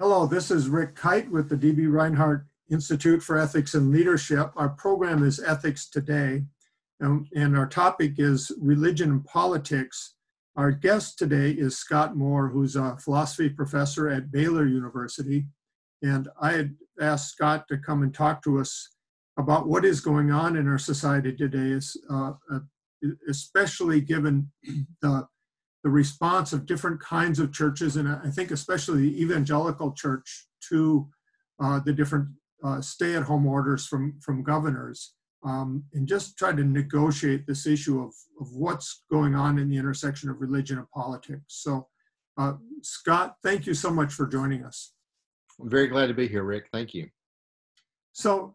Hello, this is Rick Kyte with the D.B. Reinhart Institute for Ethics and Leadership. Our program is Ethics Today, and, and our topic is religion and politics. Our guest today is Scott Moore, who's a philosophy professor at Baylor University. And I had asked Scott to come and talk to us about what is going on in our society today, uh, uh, especially given the the response of different kinds of churches, and I think especially the evangelical church, to uh, the different uh, stay-at-home orders from from governors, um, and just try to negotiate this issue of of what's going on in the intersection of religion and politics. So, uh, Scott, thank you so much for joining us. I'm very glad to be here, Rick. Thank you. So,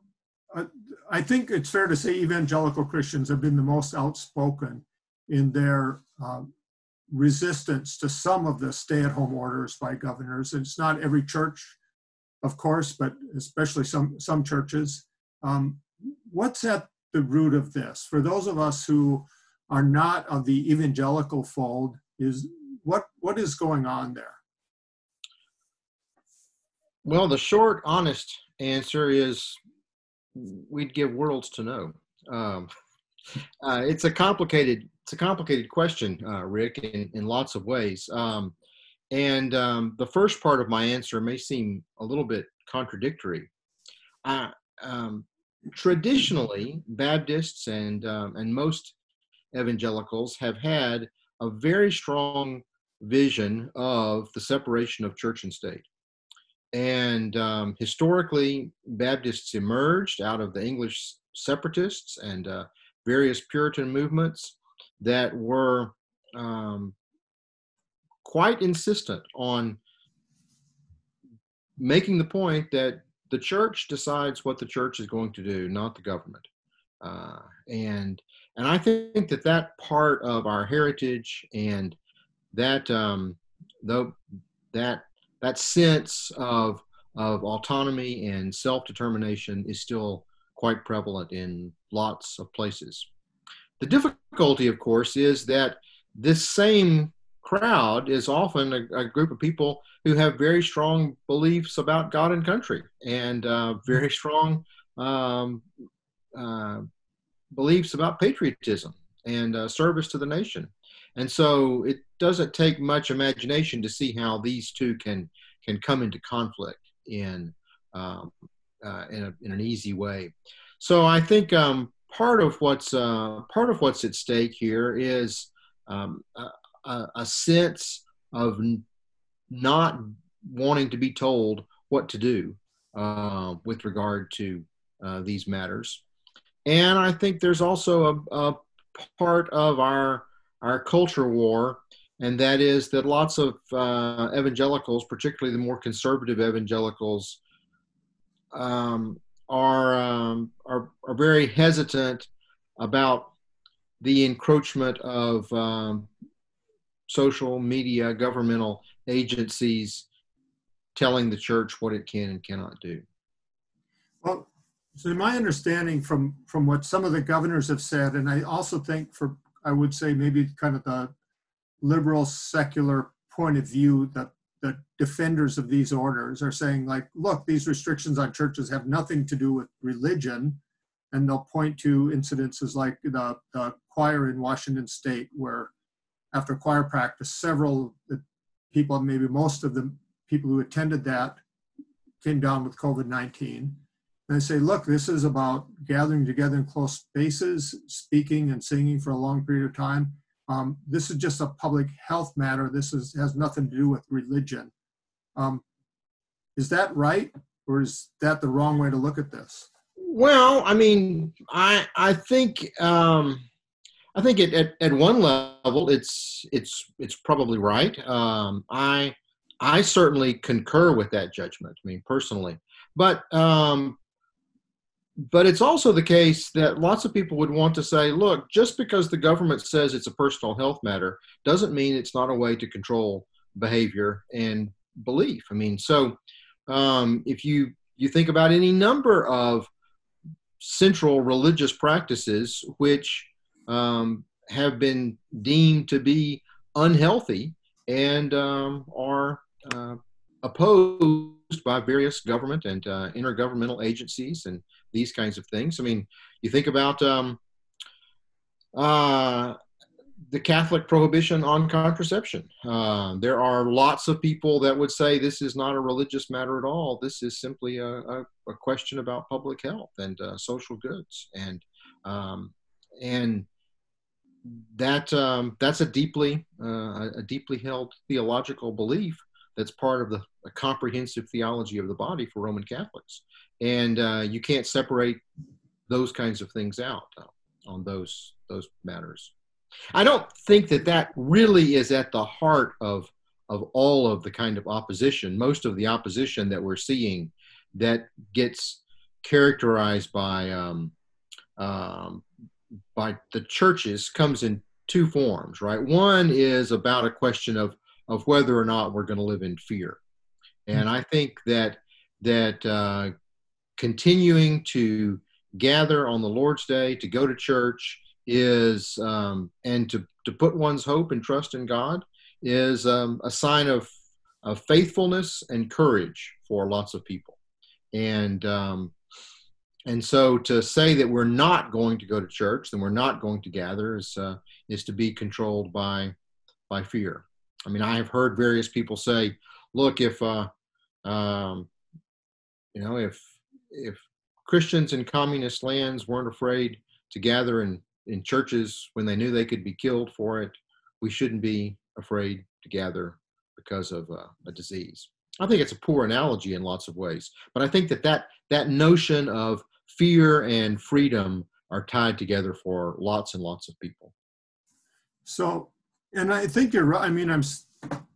uh, I think it's fair to say evangelical Christians have been the most outspoken in their um, resistance to some of the stay-at-home orders by governors. It's not every church, of course, but especially some some churches. Um, what's at the root of this? For those of us who are not of the evangelical fold, is what what is going on there? Well, the short, honest answer is we'd give worlds to know. Um, uh, it's a complicated it's a complicated question, uh, Rick, in, in lots of ways. Um, and um, the first part of my answer may seem a little bit contradictory. Uh, um, traditionally, Baptists and um, and most evangelicals have had a very strong vision of the separation of church and state. And um, historically, Baptists emerged out of the English separatists and uh, various Puritan movements that were um, quite insistent on making the point that the church decides what the church is going to do, not the government. Uh, and and I think that that part of our heritage and that um, though that that sense of of autonomy and self determination is still quite prevalent in lots of places. The difficulty, of course, is that this same crowd is often a, a, group of people who have very strong beliefs about God and country and uh, very strong um, uh, beliefs about patriotism and uh, service to the nation. And so it doesn't take much imagination to see how these two can can come into conflict in um, uh, in, a, in, an easy way. So I think um, part of what's uh, part of what's at stake here is um, a, a, sense of not wanting to be told what to do uh, with regard to uh, these matters, and I think there's also a, a, part of our our culture war, and that is that lots of uh, evangelicals, particularly the more conservative evangelicals, um, are, um, are, are very hesitant about the encroachment of um, social media, governmental agencies telling the church what it can and cannot do. Well, so my understanding from from what some of the governors have said, and I also think for I would say maybe kind of the liberal secular point of view that the defenders of these orders are saying like look these restrictions on churches have nothing to do with religion. And they'll point to incidences like the, the choir in washington state where after choir practice several people maybe most of the people who attended that came down with covid-19 and they say look this is about gathering together in close spaces speaking and singing for a long period of time um, this is just a public health matter. This is, has nothing to do with religion. Um, is that right, or is that the wrong way to look at this? Well, I mean, I I think um, I think it, at at one level it's it's it's probably right. Um, I I certainly concur with that judgment. I mean, personally, but um, but it's also the case that lots of people would want to say, look, just because the government says it's a personal health matter doesn't mean it's not a way to control behavior and belief. I mean, so um, if you you think about any number of central religious practices which um, have been deemed to be unhealthy and um, are uh, opposed by various government and uh, intergovernmental agencies and these kinds of things. I mean, you think about um, uh, the Catholic prohibition on contraception. Uh, there are lots of people that would say this is not a religious matter at all. This is simply a, a, a question about public health and uh, social goods, and um, and that um, that's a deeply uh, a deeply held theological belief that's part of the comprehensive theology of the body for Roman Catholics, and uh, you can't separate those kinds of things out on those those matters. I don't think that that really is at the heart of of all of the kind of opposition. Most of the opposition that we're seeing that gets characterized by um, um, by the churches comes in two forms, right? One is about a question of of whether or not we're going to live in fear, and I think that that uh, continuing to gather on the Lord's Day to go to church is um, and to to put one's hope and trust in God is um, a sign of of faithfulness and courage for lots of people, and um, and so to say that we're not going to go to church, then we're not going to gather, is uh, is to be controlled by by fear. I mean, I have heard various people say, "Look, if uh, um, you know, if if Christians in communist lands weren't afraid to gather in in churches when they knew they could be killed for it, we shouldn't be afraid to gather because of uh, a disease." I think it's a poor analogy in lots of ways, but I think that that that notion of fear and freedom are tied together for lots and lots of people. So, and I think you're right. I mean, I'm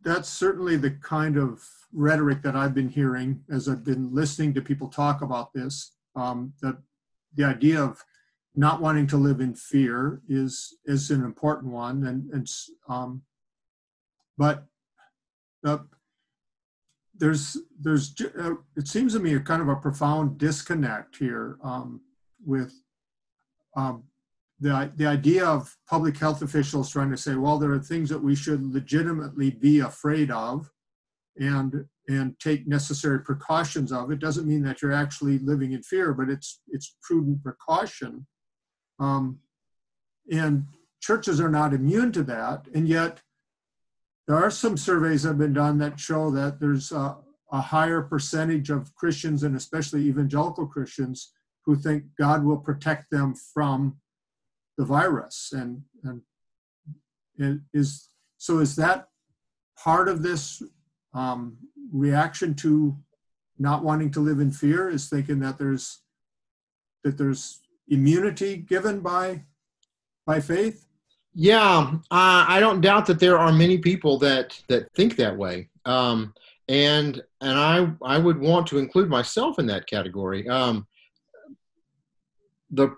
that's certainly the kind of rhetoric that I've been hearing as I've been listening to people talk about this. Um, that the idea of not wanting to live in fear is is an important one, and and um, but uh, there's there's uh, it seems to me a kind of a profound disconnect here um, with um, the the idea of public health officials trying to say, well, there are things that we should legitimately be afraid of, and and take necessary precautions of. It doesn't mean that you're actually living in fear, but it's it's prudent precaution. Um, and churches are not immune to that, and yet there are some surveys that have been done that show that there's a, a higher percentage of Christians and especially evangelical Christians who think God will protect them from the virus. And, and it is so is that part of this um, reaction to not wanting to live in fear is thinking that there's that there's immunity given by by faith yeah, uh, I don't doubt that there are many people that that think that way, um, and and I I would want to include myself in that category. Um, the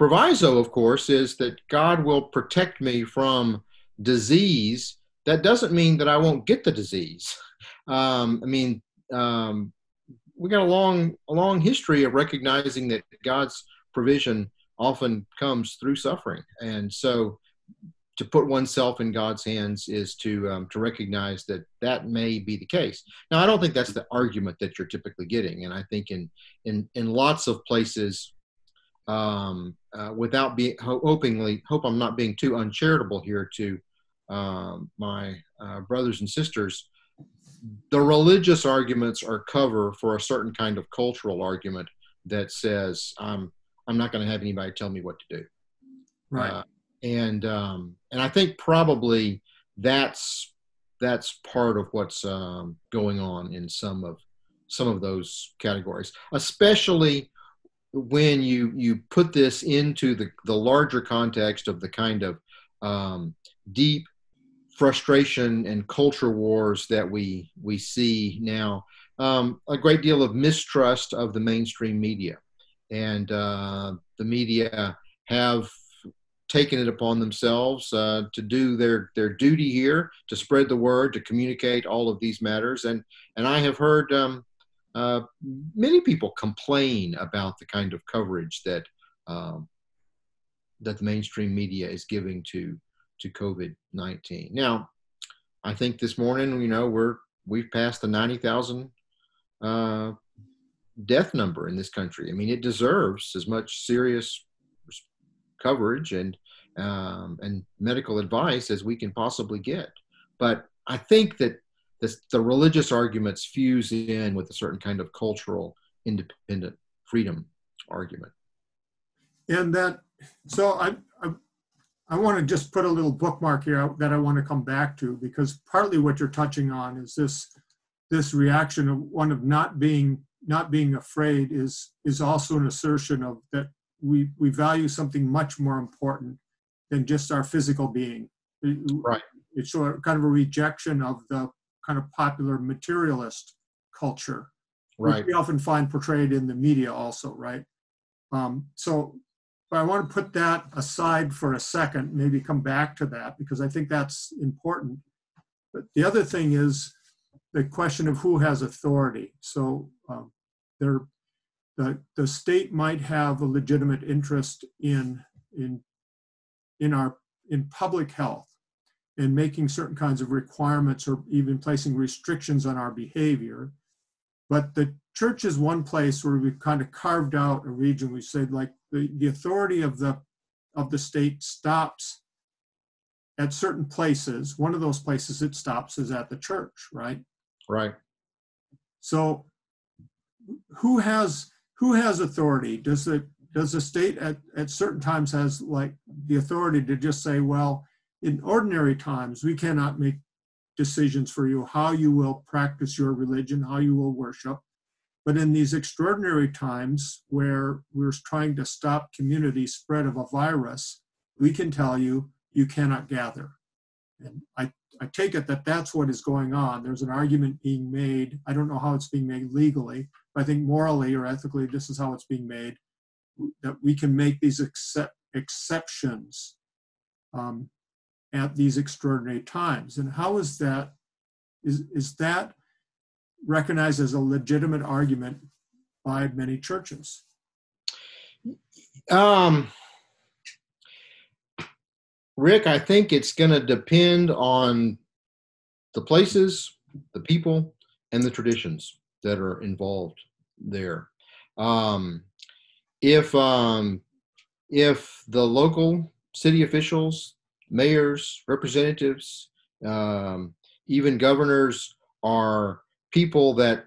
proviso, of course, is that God will protect me from disease. That doesn't mean that I won't get the disease. Um, I mean, um, we got a long a long history of recognizing that God's provision often comes through suffering, and so to put oneself in God's hands is to um, to recognize that that may be the case. Now, I don't think that's the argument that you're typically getting, and I think in in in lots of places, um, uh, without being hopingly hope I'm not being too uncharitable here to um, my uh, brothers and sisters. The religious arguments are cover for a certain kind of cultural argument that says I'm I'm not going to have anybody tell me what to do. Right. Uh, and um, and I think probably that's that's part of what's um, going on in some of some of those categories, especially when you you put this into the the larger context of the kind of um, deep frustration and culture wars that we we see now. Um, a great deal of mistrust of the mainstream media, and uh, the media have taken it upon themselves uh, to do their their duty here, to spread the word, to communicate all of these matters. And and I have heard um, uh, many people complain about the kind of coverage that um, that the mainstream media is giving to to COVID nineteen. Now, I think this morning, you know, we're we've passed the ninety thousand uh, death number in this country. I mean, it deserves as much serious coverage and um, and medical advice as we can possibly get. But I think that this, the religious arguments fuse in with a certain kind of cultural independent freedom argument. And that, so I, I, I want to just put a little bookmark here that I want to come back to because partly what you're touching on is this, this reaction of one of not being, not being afraid is, is also an assertion of that we, we value something much more important than just our physical being. Right. It's sort of kind of a rejection of the kind of popular materialist culture, right. which we often find portrayed in the media also, right? Um, so but I want to put that aside for a second, maybe come back to that because I think that's important. But the other thing is the question of who has authority. So um, there, the, the state might have a legitimate interest in, in, in, our, in public health and making certain kinds of requirements or even placing restrictions on our behavior. But the church is one place where we've kind of carved out a region. We said like the, the authority of the of the state stops at certain places. One of those places it stops is at the church, right? Right. So who has who has authority? Does the does the state at, at certain times has like the authority to just say, well, in ordinary times we cannot make decisions for you how you will practice your religion, how you will worship. But in these extraordinary times where we're trying to stop community spread of a virus, we can tell you you cannot gather. And I, I take it that that's what is going on. There's an argument being made. I don't know how it's being made legally, but I think morally or ethically, this is how it's being made that we can make these exceptions um, at these extraordinary times. And how is that? Is, is that recognized as a legitimate argument by many churches? Um, Rick, I think it's going to depend on the places, the people, and the traditions that are involved there. Um, if um, if the local city officials, mayors, representatives, um, even governors are people that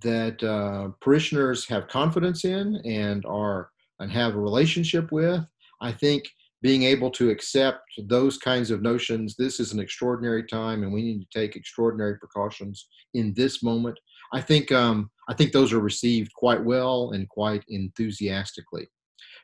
that uh, parishioners have confidence in and are and have a relationship with. I think being able to accept those kinds of notions, this is an extraordinary time, and we need to take extraordinary precautions in this moment. I think um, I think those are received quite well and quite enthusiastically.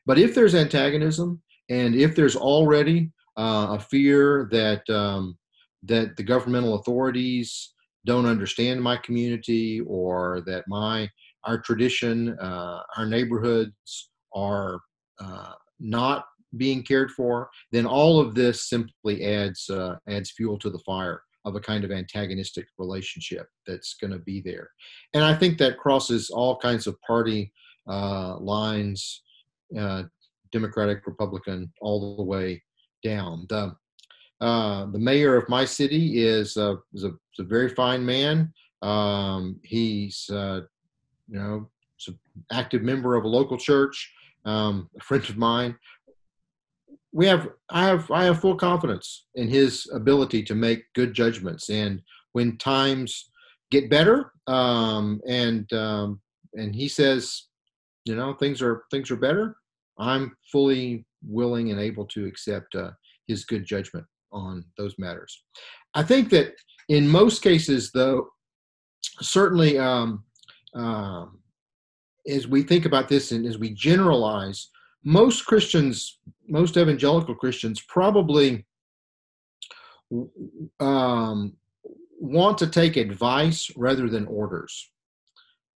But if there's antagonism and if there's already uh, a fear that um, that the governmental authorities don't understand my community or that my our tradition, uh, our neighborhoods are uh, not being cared for, then all of this simply adds uh, adds fuel to the fire of a kind of antagonistic relationship that's going to be there. And I think that crosses all kinds of party uh, lines, uh, Democratic, Republican, all the way down. The uh, the mayor of my city is a, is a, is a very fine man. Um, he's, uh, you know, an active member of a local church, um, a friend of mine. We have, I have, I have full confidence in his ability to make good judgments. And when times get better, um, and um, and he says, you know, things are things are better. I'm fully willing and able to accept uh, his good judgment on those matters. I think that in most cases, though, certainly um, um, as we think about this and as we generalize, most Christians, most evangelical Christians, probably um, want to take advice rather than orders.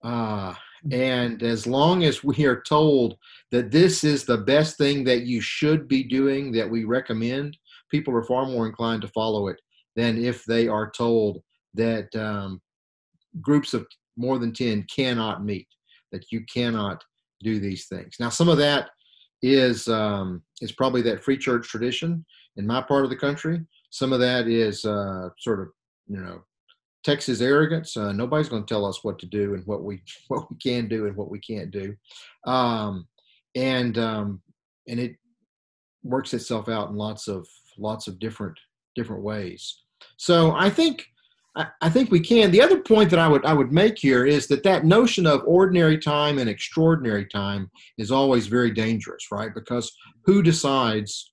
Uh, and as long as we are told that this is the best thing that you should be doing, that we recommend, people are far more inclined to follow it than if they are told that um, groups of more than 10 cannot meet, that you cannot do these things. Now, some of that is um, is probably that free church tradition in my part of the country. Some of that is uh, sort of you know Texas arrogance. Uh, nobody's going to tell us what to do and what we what we can do and what we can't do, um, and um, and it works itself out in lots of lots of different different ways. So I think I, think we can. The other point that I would I would make here is that that notion of ordinary time and extraordinary time is always very dangerous, right? Because who decides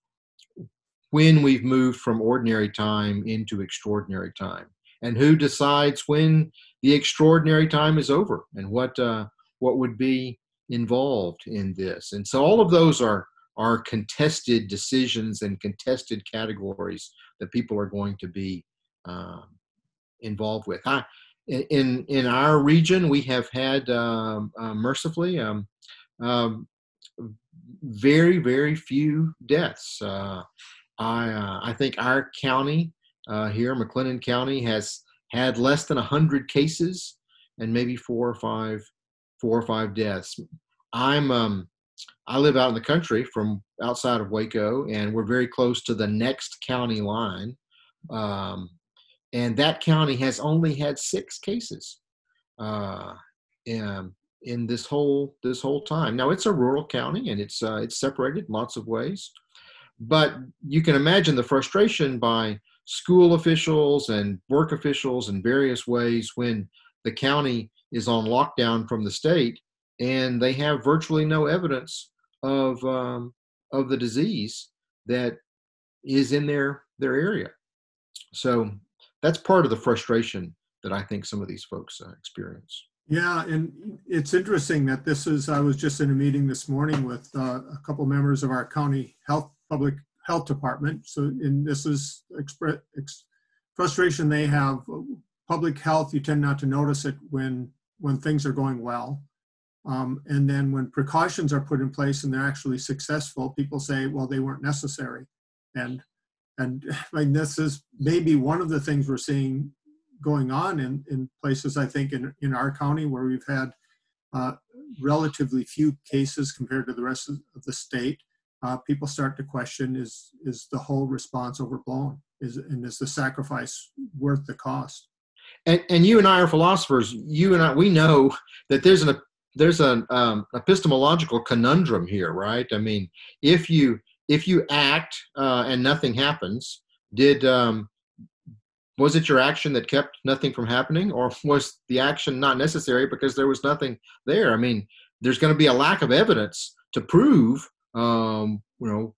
when we've moved from ordinary time into extraordinary time, and who decides when the extraordinary time is over, and what uh, what would be involved in this? And so all of those are are contested decisions and contested categories that people are going to be um, involved with. I, in in our region, we have had um, uh, mercifully um, um, very very few deaths. Uh, I uh, I think our county uh, here, McLennan County, has had less than hundred cases and maybe four or five four or five deaths. I'm um, I live out in the country from outside of Waco, and we're very close to the next county line. Um, and that county has only had six cases uh, in, in this whole this whole time. Now it's a rural county, and it's uh, it's separated in lots of ways, but you can imagine the frustration by school officials and work officials in various ways when the county is on lockdown from the state and they have virtually no evidence of um, of the disease that is in their their area. So that's part of the frustration that I think some of these folks uh, experience. Yeah, and it's interesting that this is. I was just in a meeting this morning with uh, a couple members of our county health public health department. So, and this is ex, frustration they have. Public health, you tend not to notice it when when things are going well, um, and then when precautions are put in place and they're actually successful, people say, well, they weren't necessary, and and I mean, this is maybe one of the things we're seeing going on in, in places, I think, in, in our county where we've had uh, relatively few cases compared to the rest of the state. Uh, people start to question is is the whole response overblown? Is and is the sacrifice worth the cost? And, and you and i are philosophers. You and i we know that there's an there's an um, epistemological conundrum here right? I mean if you if you act uh, and nothing happens, did um, was it your action that kept nothing from happening, or was the action not necessary because there was nothing there? I mean, there's going to be a lack of evidence to prove, um, you know,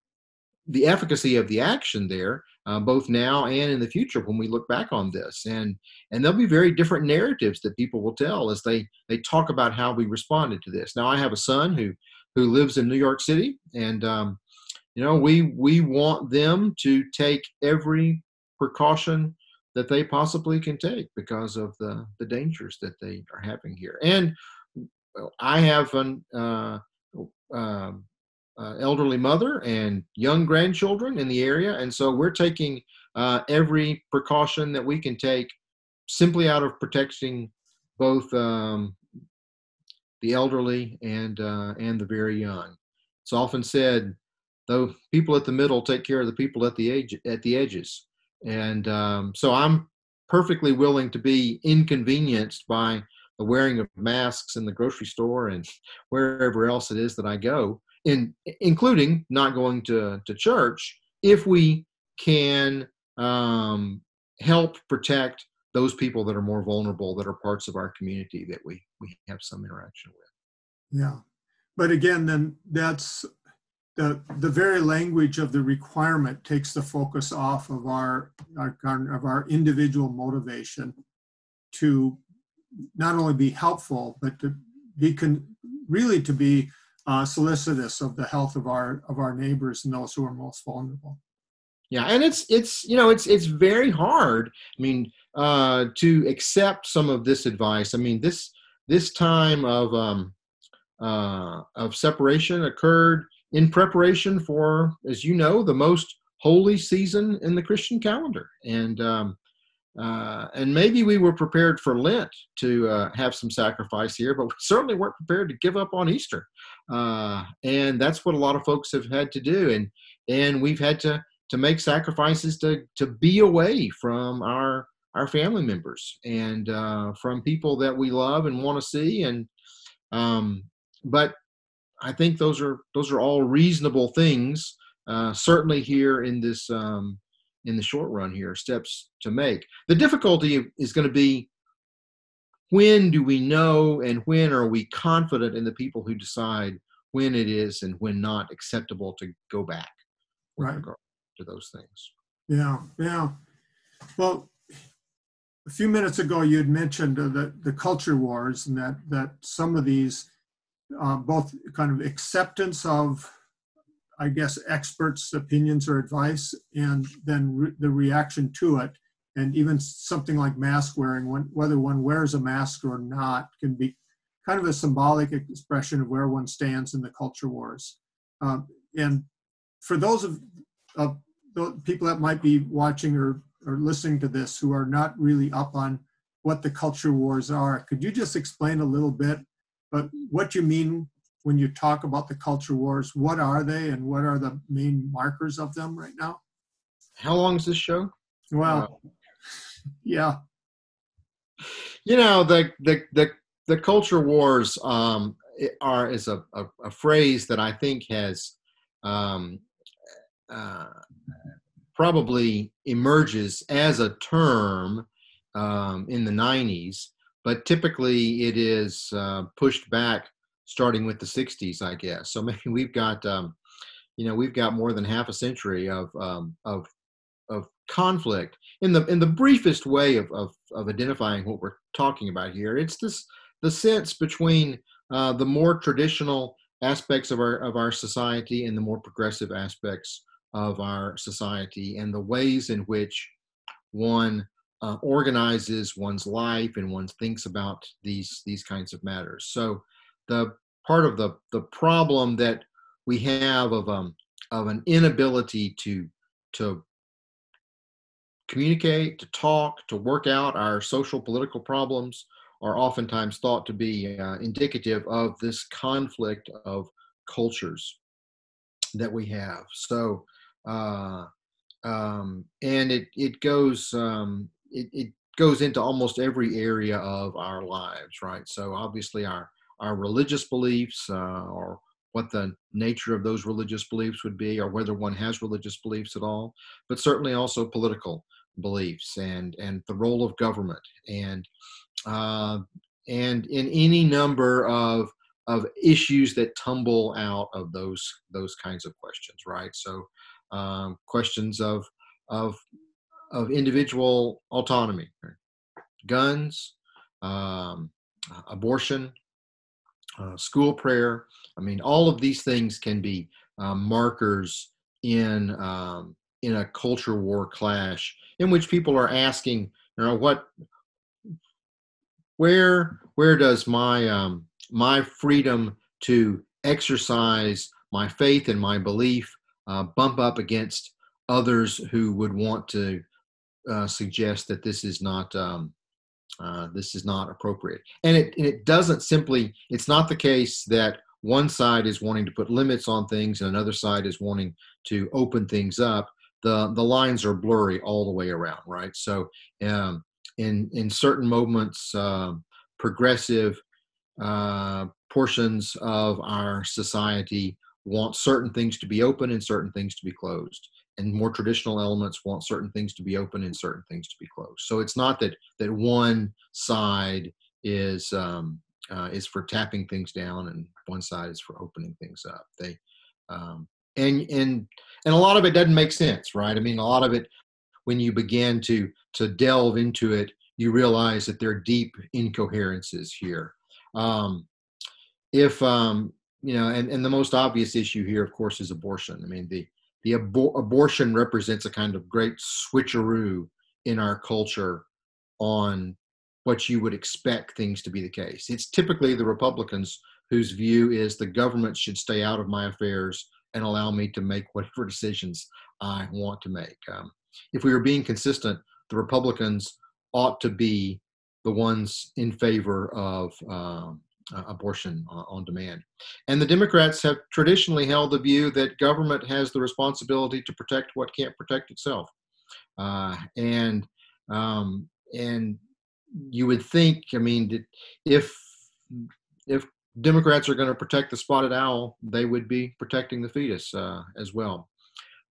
the efficacy of the action there, uh, both now and in the future when we look back on this. And and there'll be very different narratives that people will tell as they they talk about how we responded to this. Now, I have a son who who lives in New York City, and um, you know we we want them to take every precaution that they possibly can take because of the the dangers that they are having here and i have an uh, uh, uh, elderly mother and young grandchildren in the area. And so we're taking uh, every precaution that we can take simply out of protecting both um, the elderly and uh, and the very young. It's often said though people at the middle take care of the people at the edge at the edges. And um, so i'm perfectly willing to be inconvenienced by the wearing of masks in the grocery store and wherever else it is that i go in including not going to, to church if we can um, help protect those people that are more vulnerable that are parts of our community that we we have some interaction with. Yeah. But again then that's the, the very language of the requirement takes the focus off of our, our, of our individual motivation to not only be helpful, but to be con, really to be uh, solicitous of the health of our of our neighbors and those who are most vulnerable. Yeah, and it's it's you know it's it's very hard. I mean, uh, to accept some of this advice. I mean, this this time of um, uh, of separation occurred in preparation for, as you know, the most holy season in the Christian calendar. And um, uh, and maybe we were prepared for Lent to uh, have some sacrifice here, but we certainly weren't prepared to give up on Easter. Uh, and that's what a lot of folks have had to do. And and we've had to to make sacrifices to to be away from our our family members and uh, from people that we love and want to see. And um, but I think those are those are all reasonable things. Uh, certainly here in this um, in the short run here, steps to make. The difficulty is going to be when do we know and when are we confident in the people who decide when it is and when not acceptable to go back right to those things. Yeah, yeah. Well, a few minutes ago, you had mentioned uh, the, the culture wars and that, that some of these, uh, both kind of acceptance of, I guess, experts' opinions or advice, and then re- the reaction to it, and even something like mask wearing, when, whether one wears a mask or not, can be kind of a symbolic expression of where one stands in the culture wars. Um, and for those of, the people that might be watching or or listening to this who are not really up on what the culture wars are. Could you just explain a little bit but what you mean when you talk about the culture wars? What are they and what are the main markers of them right now? How long is this show? Well, uh, yeah. You know, the the the, the culture wars um, are is a, a, a, phrase that I think has um, uh, probably emerges as a term um, in the 90s, but typically it is uh, pushed back starting with the 60s, I guess. So maybe we've got, um, you know, we've got more than half a century of um, of of conflict in the in the briefest way of, of, of identifying what we're talking about here. It's this the sense between uh, the more traditional aspects of our of our society and the more progressive aspects of our society and the ways in which one uh, organizes one's life and one thinks about these these kinds of matters. So the part of the the problem that we have of um of an inability to to communicate, to talk, to work out our social political problems are oftentimes thought to be uh, indicative of this conflict of cultures that we have. So uh, um, and it it goes um, it, it goes into almost every area of our lives, right? So obviously our our religious beliefs uh, or what the nature of those religious beliefs would be or whether one has religious beliefs at all but certainly also political beliefs and and the role of government. And uh, and in any number of of issues that tumble out of those those kinds of questions right? So um, questions of of of individual autonomy, guns, um, abortion, uh, school prayer. I mean, all of these things can be uh, markers in um, in a culture war clash in which people are asking, you know, what, where, where does my um, my freedom to exercise my faith and my belief uh, bump up against others who would want to uh, suggest that this is not um, uh, this is not appropriate. And it and it doesn't simply. It's not the case that one side is wanting to put limits on things and another side is wanting to open things up. The the lines are blurry all the way around, right? So um, in in certain moments, um, progressive uh, portions of our society want certain things to be open and certain things to be closed and more traditional elements want certain things to be open and certain things to be closed. So it's not that that one side is um, uh, is for tapping things down and one side is for opening things up. They um, and and and a lot of it doesn't make sense right? I mean a lot of it when you begin to to delve into it you realize that there are deep incoherences here. Um, if um, you know, and, and the most obvious issue here, of course, is abortion. I mean, the the abor- abortion represents a kind of great switcheroo in our culture on what you would expect things to be the case. It's typically the Republicans whose view is the government should stay out of my affairs and allow me to make whatever decisions I want to make. Um, if we were being consistent, the Republicans ought to be the ones in favor of um, uh, abortion on, on demand. And the Democrats have traditionally held the view that government has the responsibility to protect what can't protect itself. Uh, and um, and you would think, I mean, if if Democrats are going to protect the spotted owl, they would be protecting the fetus uh, as well.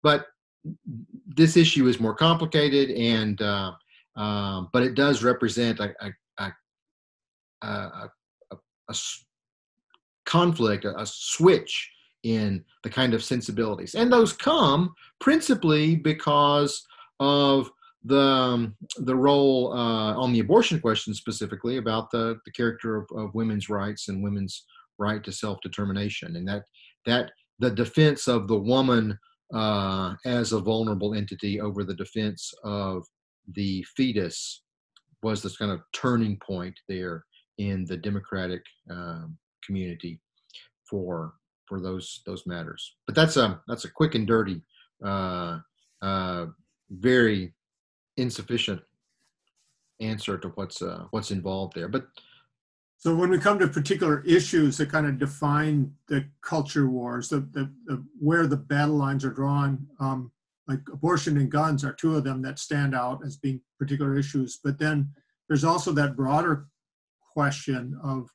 But this issue is more complicated, and uh, uh, but it does represent a, a, a, a, a conflict, a, switch in the kind of sensibilities, and those come principally because of the um, the role uh, on the abortion question specifically about the the character of, of women's rights and women's right to self determination, and that that the defense of the woman uh, as a vulnerable entity over the defense of the fetus was this kind of turning point there in the democratic um, community for for those those matters. But that's a that's a quick and dirty, uh, uh, very insufficient answer to what's uh, what's involved there. But so when we come to particular issues that kind of define the culture wars, the, the, the where the battle lines are drawn, um, like abortion and guns are two of them that stand out as being particular issues. But then there's also that broader question of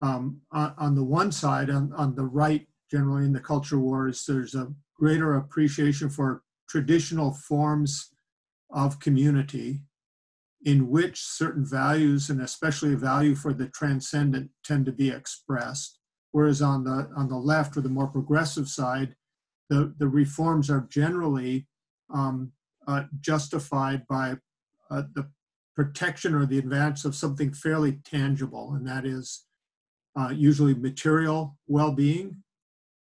um, on, on, the one side, on, on the right, generally in the culture wars, there's a greater appreciation for traditional forms of community in which certain values and especially a value for the transcendent tend to be expressed. Whereas on the on the left or the more progressive side the the reforms are generally um, uh, justified by uh, the protection or the advance of something fairly tangible and that is uh, usually material well-being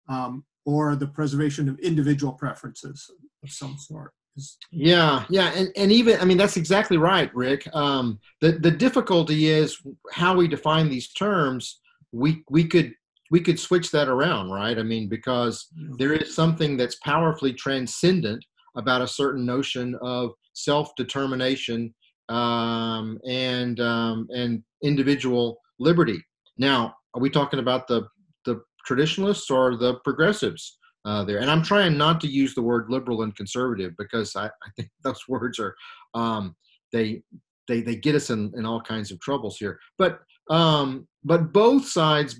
um, or the preservation of individual preferences of some sort yeah, yeah, and, and even I mean that's exactly right, Rick. Um, the the difficulty is how we define these terms. We we could we could switch that around, right? I mean, because there is something that's powerfully transcendent about a certain notion of self determination um, and um, and individual liberty. Now, are we talking about the the traditionalists or the progressives? uh, there. And I'm trying not to use the word liberal and conservative because I, I think those words are um, they they they get us in, in all kinds of troubles here. But um, but both sides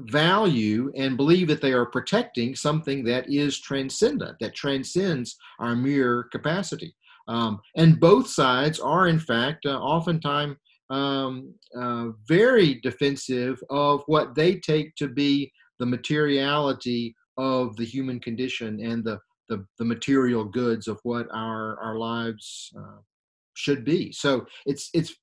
value and believe that they are protecting something that is transcendent, that transcends our mere capacity. Um, and both sides are, in fact, uh, oftentimes um, uh, very defensive of what they take to be the materiality of the human condition and the the, the material goods of what our our lives uh, should be. So it's it's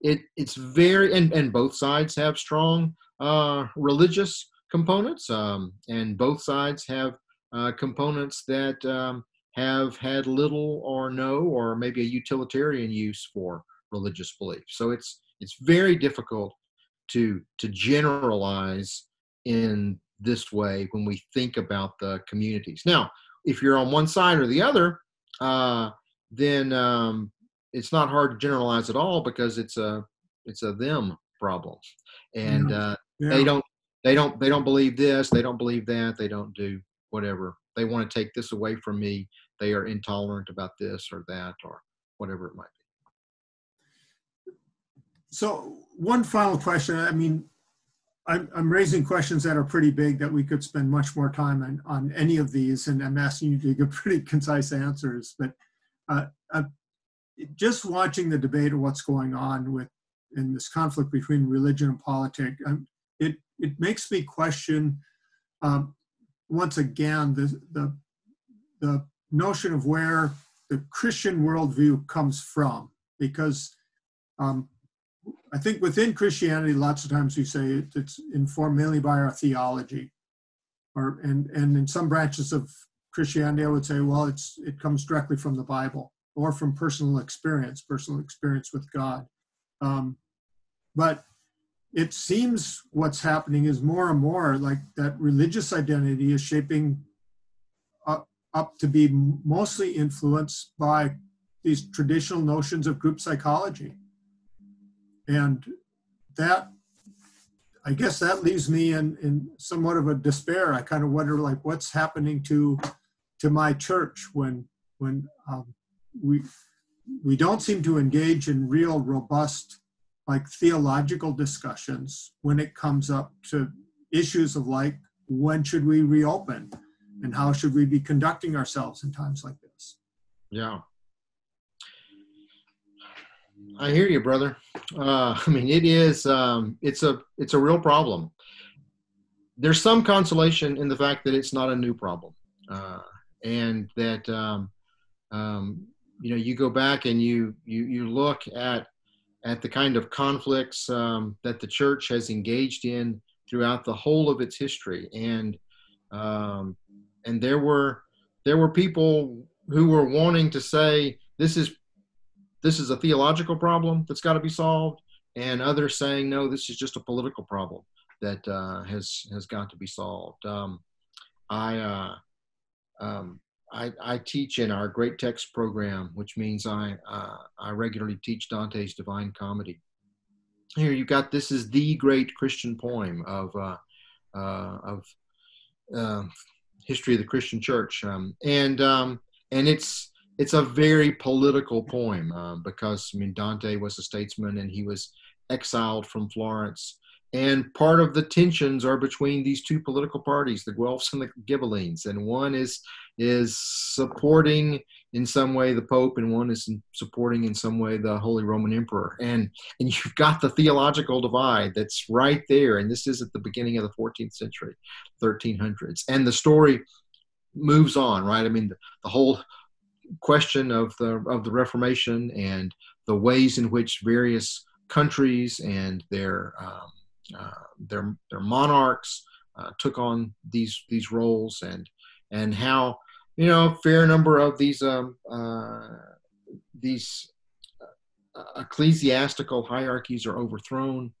it it's very and and both sides have strong uh, religious components, um, and both sides have uh, components that um, have had little or no or maybe a utilitarian use for religious belief. So it's it's very difficult to to generalize in this way when we think about the communities. Now, if you're on one side or the other, uh, then um, it's not hard to generalize at all because it's a it's a them problem, and uh, yeah. they don't they don't they don't believe this, they don't believe that, they don't do whatever. They want to take this away from me. They are intolerant about this or that or whatever it might be. So one final question. I mean, I'm, I'm raising questions that are pretty big that we could spend much more time on, on any of these, and I'm asking you to give pretty concise answers. But uh, uh, just watching the debate of what's going on with in this conflict between religion and politics, um, it it makes me question um, once again the the the notion of where the Christian worldview comes from, because um, I think within Christianity, lots of times we say it's informed mainly by our theology, or and and in some branches of Christianity, I would say, well, it's it comes directly from the Bible or from personal experience, personal experience with God. Um, but it seems what's happening is more and more like that religious identity is shaping up, to be mostly influenced by these traditional notions of group psychology. And that i guess that leaves me in in somewhat of a despair. I kind of wonder like what's happening to to my church when when um, we we don't seem to engage in real robust like theological discussions when it comes up to issues of like when should we reopen and how should we be conducting ourselves in times like this? Yeah. I hear you brother. Uh, i mean it is um, it's a it's a real problem. There's some consolation in the fact that it's not a new problem uh, and that um, um, you know you go back and you you you look at at the kind of conflicts um, that the church has engaged in throughout the whole of its history. And um, and there were there were people who were wanting to say this is this is a theological problem that's got to be solved and others saying no this is just a political problem that uh, has has got to be solved um, i uh, um, I, I, teach in our Great Text program, which means I uh, I regularly teach Dante's Divine Comedy. Here you've got this is the great Christian poem of uh, uh, of um, history of the Christian Church, um, and um, and it's it's a very political poem um, because I mean Dante was a statesman and he was exiled from Florence and part of the tensions are between these two political parties the guelphs and the ghibellines and one is is supporting in some way the pope and one is supporting in some way the holy roman emperor. And and you've got the theological divide that's right there. And this is at the beginning of the 14th century 1300s and the story moves on right? I mean the, the whole question of the of the reformation and the ways in which various countries and their um, uh, their their monarchs uh, took on these these roles and and how you know fair number of these um, uh, these ecclesiastical hierarchies are overthrown.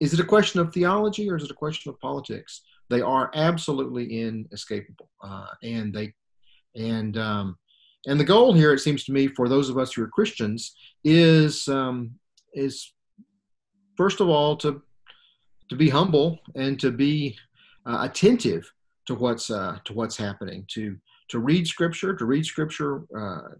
Is it a question of theology or is it a question of politics? They are absolutely inescapable, uh, and they and um, and the goal here, it seems to me, for those of us who are Christians, is um, is first of all to to be humble and to be uh, attentive to what's uh, to what's happening to to read scripture to read scripture uh,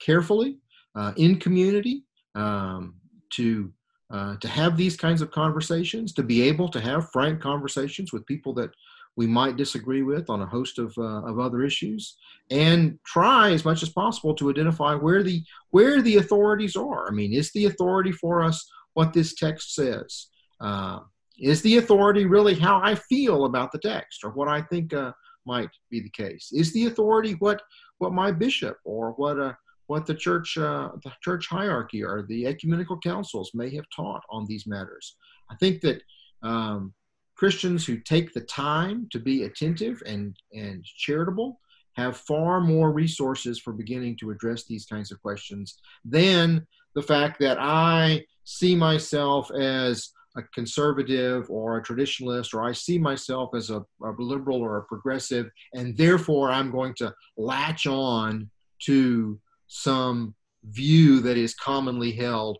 carefully uh, in community um, to uh, to have these kinds of conversations to be able to have frank conversations with people that we might disagree with on a host of, uh, of other issues and try as much as possible to identify where the where the authorities are. I mean is the authority for us what this text says? Uh, is the authority really how I feel about the text or what I think uh, might be the case? Is the authority what what my bishop or what uh, what the church uh, the church hierarchy or the ecumenical councils may have taught on these matters? I think that um, Christians who take the time to be attentive and and charitable have far more resources for beginning to address these kinds of questions than the fact that I see myself as a conservative or a traditionalist, or I see myself as a, a, liberal or a progressive, and therefore I'm going to latch on to some view that is commonly held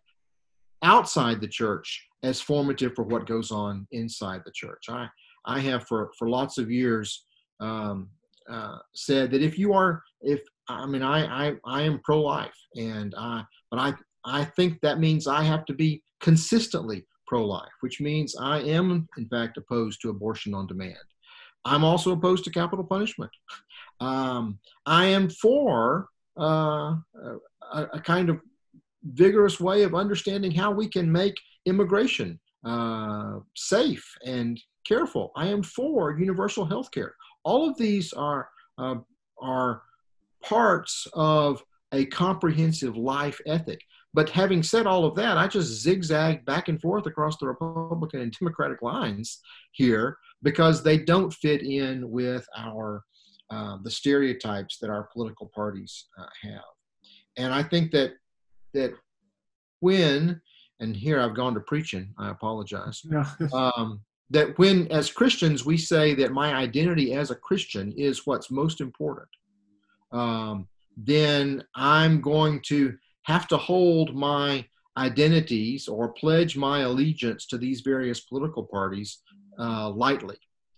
outside the church as formative for what goes on inside the church. I, I have for, for lots of years um, uh, said that if you are, if I mean, I, I, I am pro-life, and I, but I, I think that means I have to be consistently pro life, which means I am, in fact, opposed to abortion on demand. I'm also opposed to capital punishment. Um, I am for uh, a, a, kind of vigorous way of understanding how we can make immigration uh, safe and careful. I am for universal health care. All of these are, uh, are parts of a comprehensive life ethic. But having said all of that, I just zigzag back and forth across the Republican and Democratic lines here because they don't fit in with our uh, the stereotypes that our political parties uh, have. And I think that that when and here I've gone to preaching, I apologize. Um, that when as Christians we say that my identity as a Christian is what's most important, um, then I'm going to have to hold my identities or pledge my allegiance to these various political parties uh, lightly.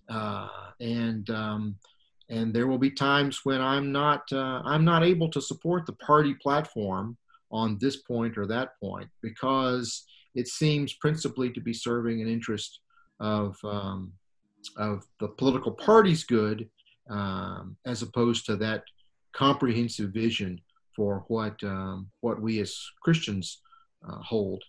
Uh, and um, and there will be times when I'm not uh, I'm not able to support the party platform on this point or that point because it seems principally to be serving an interest of um, of the political party's good um, as opposed to that comprehensive vision for what um, what we as Christians uh, hold.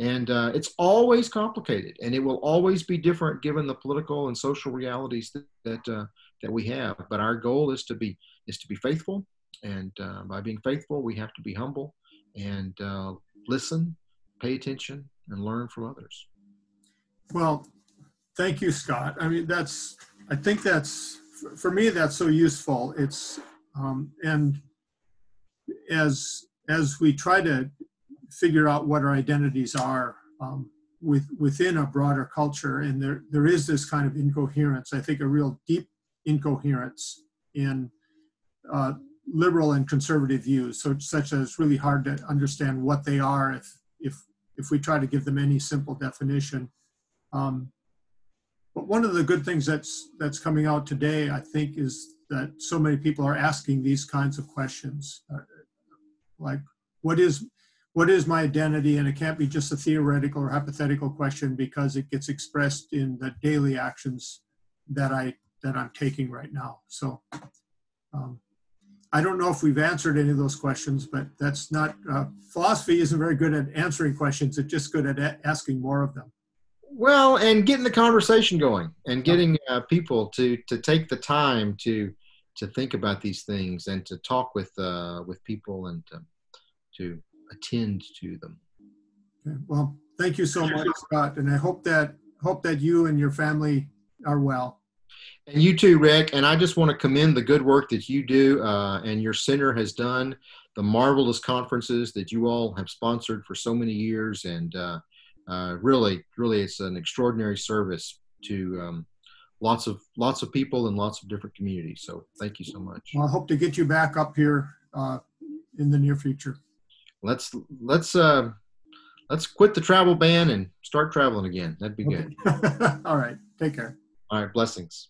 And uh, it's always complicated, and it will always be different given the political and social realities that that, uh, that we have. But our goal is to be is to be faithful, and uh, by being faithful, we have to be humble and uh, listen, pay attention, and learn from others. Well, thank you, Scott. I mean, that's I think that's for me that's so useful. It's um, and as as we try to figure out what our identities are um, with, within a broader culture, and there there is this kind of incoherence. I think a real deep incoherence in uh, liberal and conservative views, so such it's really hard to understand what they are if if if we try to give them any simple definition. Um, but one of the good things that's that's coming out today, I think, is that so many people are asking these kinds of questions, uh, like what is what is my identity, and it can't be just a theoretical or hypothetical question because it gets expressed in the daily actions that I that I'm taking right now. So. Um, I don't know if we've answered any of those questions, but that's not, uh, philosophy isn't very good at answering questions. It's just good at a- asking more of them. Well, and getting the conversation going and getting uh, people to to take the time to to think about these things and to talk with uh, with people and to, to attend to them. Okay. Well, thank you so much, Scott, and I hope that hope that you and your family are well. And you too, Rick. And I just want to commend the good work that you do uh, and your center has done, the marvelous conferences that you all have sponsored for so many years, and uh, uh, really, really, it's an extraordinary service to um, lots of lots of people and lots of different communities. So, thank you so much. Well, I hope to get you back up here uh, in the near future. Let's let's uh, let's quit the travel ban and start traveling again. That'd be good. All right. Take care. All right. Blessings.